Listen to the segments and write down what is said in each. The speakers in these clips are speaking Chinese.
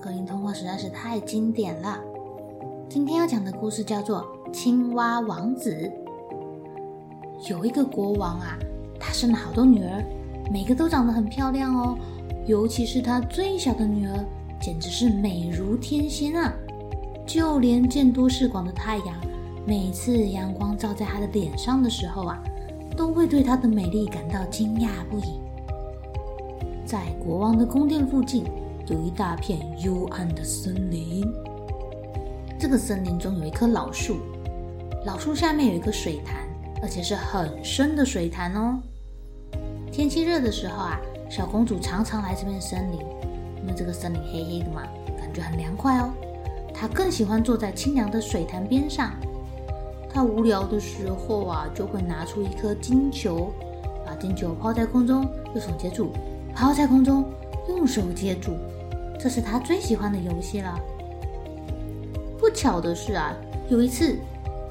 格林童话实在是太经典了。今天要讲的故事叫做《青蛙王子》。有一个国王啊，他生了好多女儿，每个都长得很漂亮哦。尤其是他最小的女儿，简直是美如天仙啊！就连见多识广的太阳，每次阳光照在她的脸上的时候啊，都会对她的美丽感到惊讶不已。在国王的宫殿附近，有一大片幽暗的森林。这个森林中有一棵老树，老树下面有一个水潭，而且是很深的水潭哦。天气热的时候啊，小公主常常来这片森林，因为这个森林黑黑的嘛，感觉很凉快哦。她更喜欢坐在清凉的水潭边上。她无聊的时候啊，就会拿出一颗金球，把金球抛在空中，用手接住；抛在空中，用手接住。这是他最喜欢的游戏了。不巧的是啊，有一次，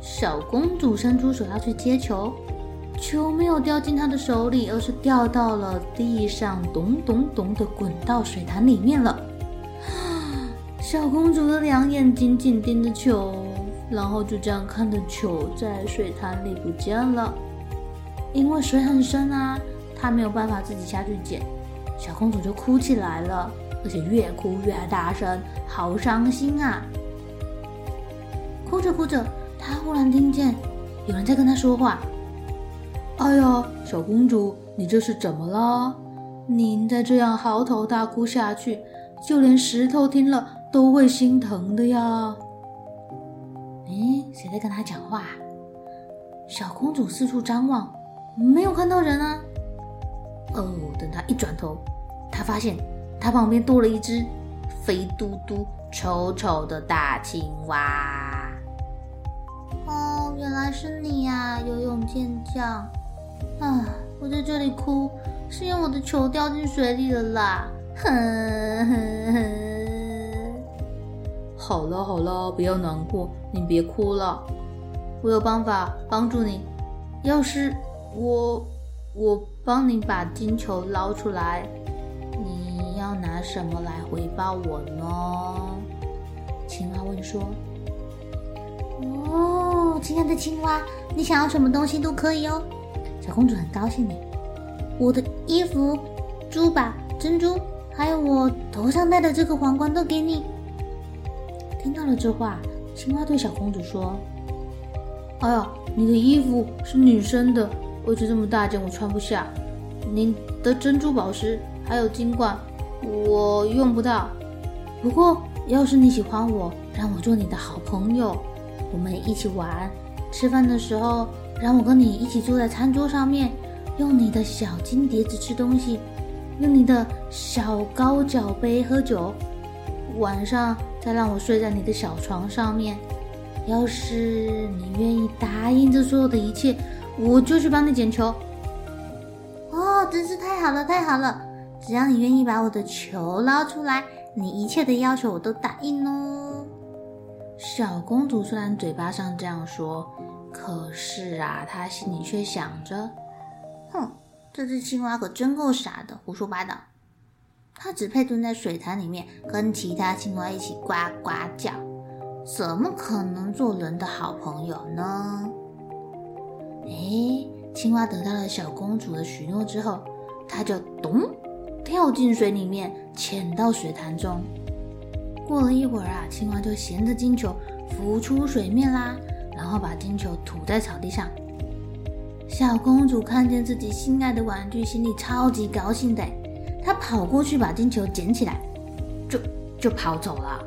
小公主伸出手要去接球，球没有掉进她的手里，而是掉到了地上，咚咚咚的滚到水潭里面了。小公主的两眼紧紧盯着球，然后就这样看着球在水潭里不见了。因为水很深啊，她没有办法自己下去捡，小公主就哭起来了。而且越哭越大声，好伤心啊！哭着哭着，她忽然听见有人在跟她说话：“哎呀，小公主，你这是怎么了？您再这样嚎啕大哭下去，就连石头听了都会心疼的呀！”诶，谁在跟她讲话？小公主四处张望，没有看到人啊。哦，等她一转头，她发现。它旁边多了一只肥嘟嘟、丑丑的大青蛙。哦，原来是你呀，游泳健将！啊，我在这里哭，是因为我的球掉进水里了啦！哼哼哼。好了好了，不要难过，你别哭了，我有办法帮助你。要是我我帮你把金球捞出来。要拿什么来回报我呢？青蛙问说：“哦，亲爱的青蛙，你想要什么东西都可以哦。”小公主很高兴呢。我的衣服、珠宝、珍珠，还有我头上戴的这个皇冠都给你。听到了这话，青蛙对小公主说：“哎呀，你的衣服是女生的，而且这么大件我穿不下。您的珍珠宝石还有金冠。”我用不到，不过要是你喜欢我，让我做你的好朋友，我们一起玩。吃饭的时候，让我跟你一起坐在餐桌上面，用你的小金碟子吃东西，用你的小高脚杯喝酒。晚上再让我睡在你的小床上面。要是你愿意答应这所有的一切，我就去帮你捡球。哦，真是太好了，太好了！只要你愿意把我的球捞出来，你一切的要求我都答应哦。小公主虽然嘴巴上这样说，可是啊，她心里却想着：哼，这只青蛙可真够傻的，胡说八道。它只配蹲在水潭里面，跟其他青蛙一起呱呱叫，怎么可能做人的好朋友呢？哎，青蛙得到了小公主的许诺之后，它就咚。跳进水里面，潜到水潭中。过了一会儿啊，青蛙就衔着金球浮出水面啦，然后把金球吐在草地上。小公主看见自己心爱的玩具，心里超级高兴的，她跑过去把金球捡起来，就就跑走了。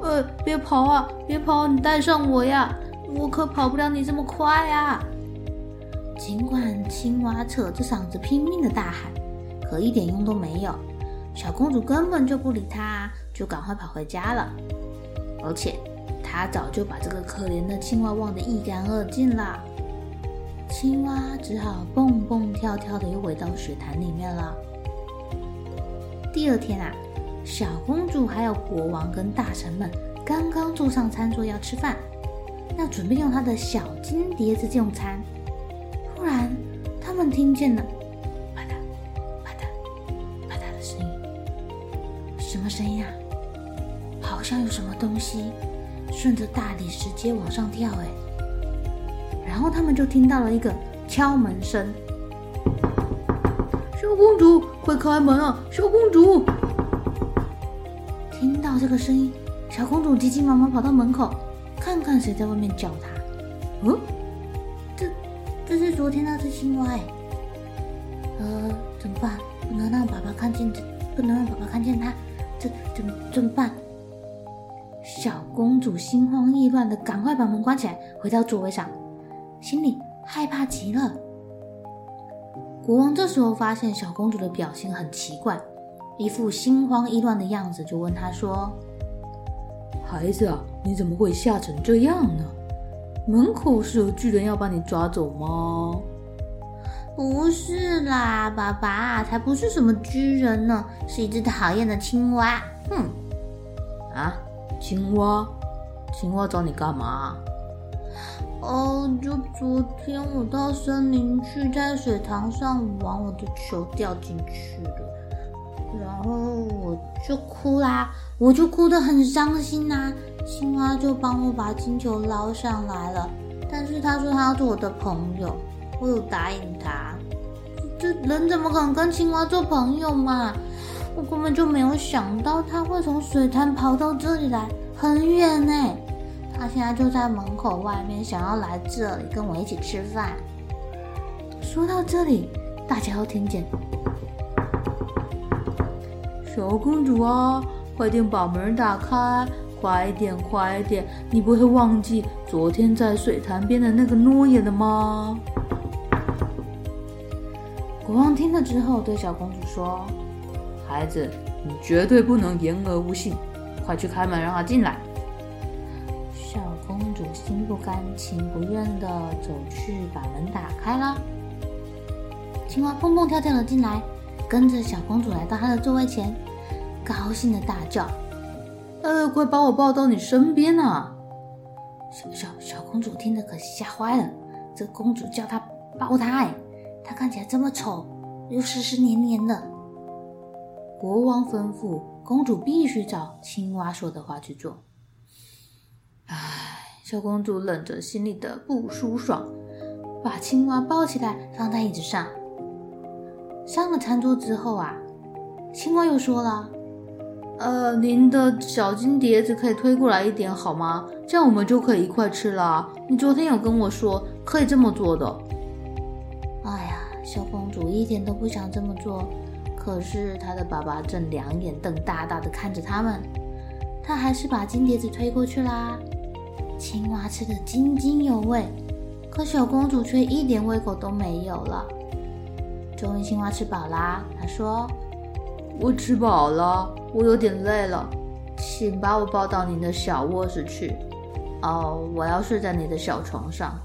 呃，别跑啊，别跑，你带上我呀，我可跑不了你这么快呀！尽管青蛙扯着嗓子拼命的大喊，可一点用都没有。小公主根本就不理他，就赶快跑回家了。而且她早就把这个可怜的青蛙忘得一干二净了。青蛙只好蹦蹦跳跳的又回到水潭里面了。第二天啊，小公主还有国王跟大臣们刚刚坐上餐桌要吃饭，要准备用他的小金碟子用餐。突然，他们听见了么声音啊？好像有什么东西顺着大理石阶往上跳哎。然后他们就听到了一个敲门声：“小公主，快开门啊！小公主！”听到这个声音，小公主急急忙忙跑到门口，看看谁在外面叫她。嗯，这这是昨天那只青蛙哎。呃，怎么办？不能让爸爸看见这，不能让爸爸看见它，这怎么怎么办？小公主心慌意乱的，赶快把门关起来，回到座位上。心里害怕极了。国王这时候发现小公主的表情很奇怪，一副心慌意乱的样子，就问她说：“孩子啊，你怎么会吓成这样呢？门口是有巨人要把你抓走吗？”“不是啦，爸爸，才不是什么巨人呢，是一只讨厌的青蛙。”“哼，啊，青蛙，青蛙找你干嘛？”哦，就昨天我到森林去，在水塘上玩，我的球掉进去了，然后我就哭啦，我就哭得很伤心呐。青蛙就帮我把金球捞上来了，但是他说他要做我的朋友，我有答应他。这人怎么可能跟青蛙做朋友嘛？我根本就没有想到他会从水潭跑到这里来，很远呢。他现在就在门口外面，想要来这里跟我一起吃饭。说到这里，大家都听见：“小公主啊，快点把门打开，快点，快点！你不会忘记昨天在水潭边的那个诺言了吗？”国王听了之后，对小公主说：“孩子，你绝对不能言而无信，快去开门，让他进来。”小公主心不甘情不愿地走去，把门打开了。青蛙蹦蹦跳跳的进来，跟着小公主来到她的座位前，高兴的大叫：“呃，快把我抱到你身边啊！”小小小公主听得可吓坏了，这公主叫她抱她，哎，她看起来这么丑，又湿湿黏黏的。国王吩咐公主必须照青蛙说的话去做。唉。小公主忍着心里的不舒爽，把青蛙抱起来放在椅子上。上了餐桌之后啊，青蛙又说了：“呃，您的小金碟子可以推过来一点好吗？这样我们就可以一块吃了。你昨天有跟我说可以这么做的。”小公主一点都不想这么做，可是她的爸爸正两眼瞪大大的看着他们，她还是把金碟子推过去啦。青蛙吃得津津有味，可小公主却一点胃口都没有了。终于，青蛙吃饱啦，她说：“我吃饱了，我有点累了，请把我抱到您的小卧室去。哦，我要睡在你的小床上。”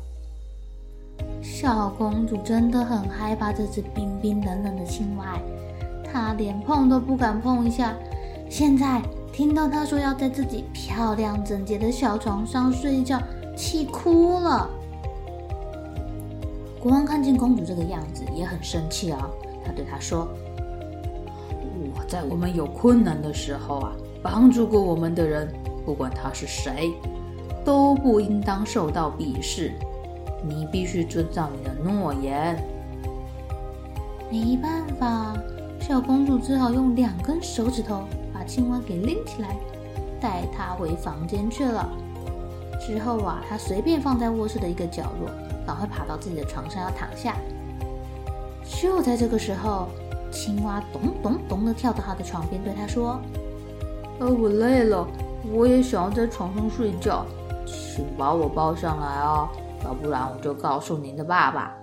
小公主真的很害怕这只冰冰冷冷的青蛙，她连碰都不敢碰一下。现在。听到他说要在自己漂亮整洁的小床上睡觉，气哭了。国王看见公主这个样子，也很生气啊。他对她说：“我在我们有困难的时候啊，帮助过我们的人，不管他是谁，都不应当受到鄙视。你必须遵照你的诺言。”没办法，小公主只好用两根手指头把。青蛙给拎起来，带它回房间去了。之后啊，她随便放在卧室的一个角落，赶快爬到自己的床上要躺下。就在这个时候，青蛙咚咚咚的跳到他的床边，对他说：“呃，我累了，我也想要在床上睡觉，请把我抱上来哦，要不然我就告诉您的爸爸。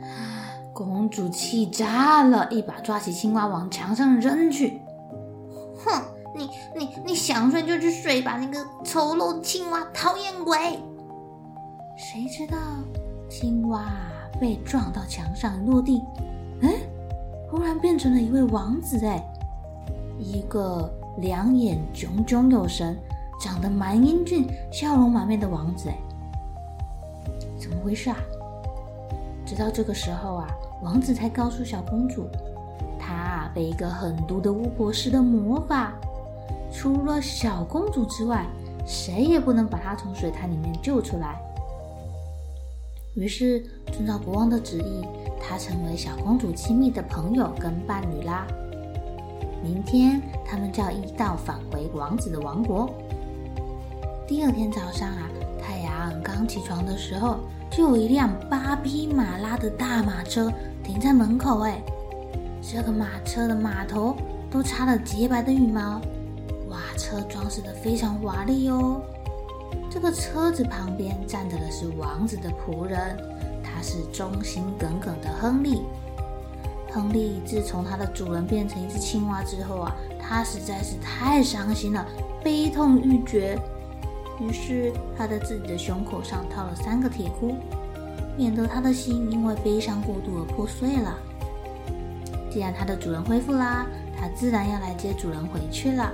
”公主气炸了，一把抓起青蛙往墙上扔去。哼！你你你想睡就去睡吧，那个丑陋青蛙，讨厌鬼！谁知道青蛙被撞到墙上落地，哎，忽然变成了一位王子哎，一个两眼炯炯有神、长得蛮英俊、笑容满面的王子哎，怎么回事啊？直到这个时候啊，王子才告诉小公主，他被一个狠毒的巫婆施了魔法。除了小公主之外，谁也不能把她从水潭里面救出来。于是，遵照国王的旨意，她成为小公主亲密的朋友跟伴侣啦。明天，他们就要一道返回王子的王国。第二天早上啊，太阳刚起床的时候，就有一辆八匹马拉的大马车停在门口。哎，这个马车的马头都插了洁白的羽毛。车装饰得非常华丽哦。这个车子旁边站着的是王子的仆人，他是忠心耿耿的亨利。亨利自从他的主人变成一只青蛙之后啊，他实在是太伤心了，悲痛欲绝。于是他在自己的胸口上套了三个铁箍，免得他的心因为悲伤过度而破碎了。既然他的主人恢复啦，他自然要来接主人回去了。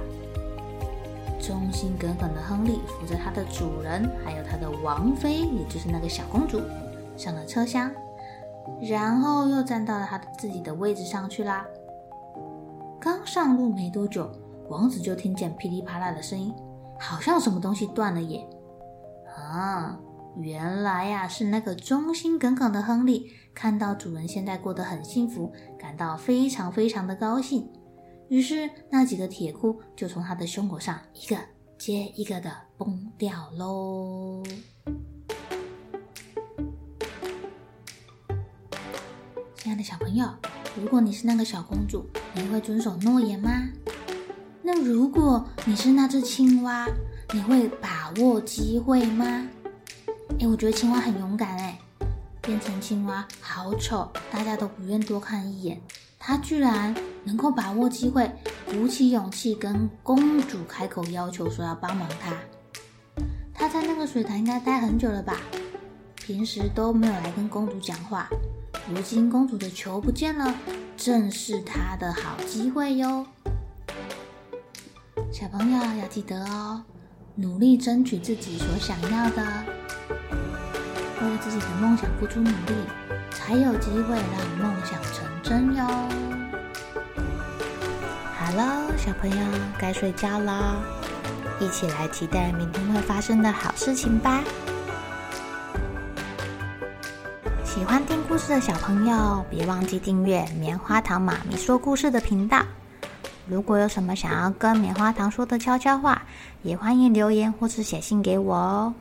忠心耿耿的亨利扶着他的主人，还有他的王妃，也就是那个小公主，上了车厢，然后又站到了他自己的位置上去啦。刚上路没多久，王子就听见噼里啪啦的声音，好像什么东西断了耶！啊，原来呀，是那个忠心耿耿的亨利看到主人现在过得很幸福，感到非常非常的高兴。于是，那几个铁箍就从他的胸口上一个接一个的崩掉喽。亲爱的小朋友，如果你是那个小公主，你会遵守诺言吗？如果你是那只青蛙，你会把握机会吗？诶，我觉得青蛙很勇敢诶，变成青蛙好丑，大家都不愿多看一眼。他居然能够把握机会，鼓起勇气跟公主开口要求说要帮忙他。他在那个水潭应该待很久了吧？平时都没有来跟公主讲话，如今公主的球不见了，正是他的好机会哟。小朋友要记得哦，努力争取自己所想要的，为了自己的梦想付出努力，才有机会让梦想成真哟。好了，小朋友该睡觉了，一起来期待明天会发生的好事情吧。喜欢听故事的小朋友，别忘记订阅棉花糖妈咪说故事的频道。如果有什么想要跟棉花糖说的悄悄话，也欢迎留言或是写信给我哦。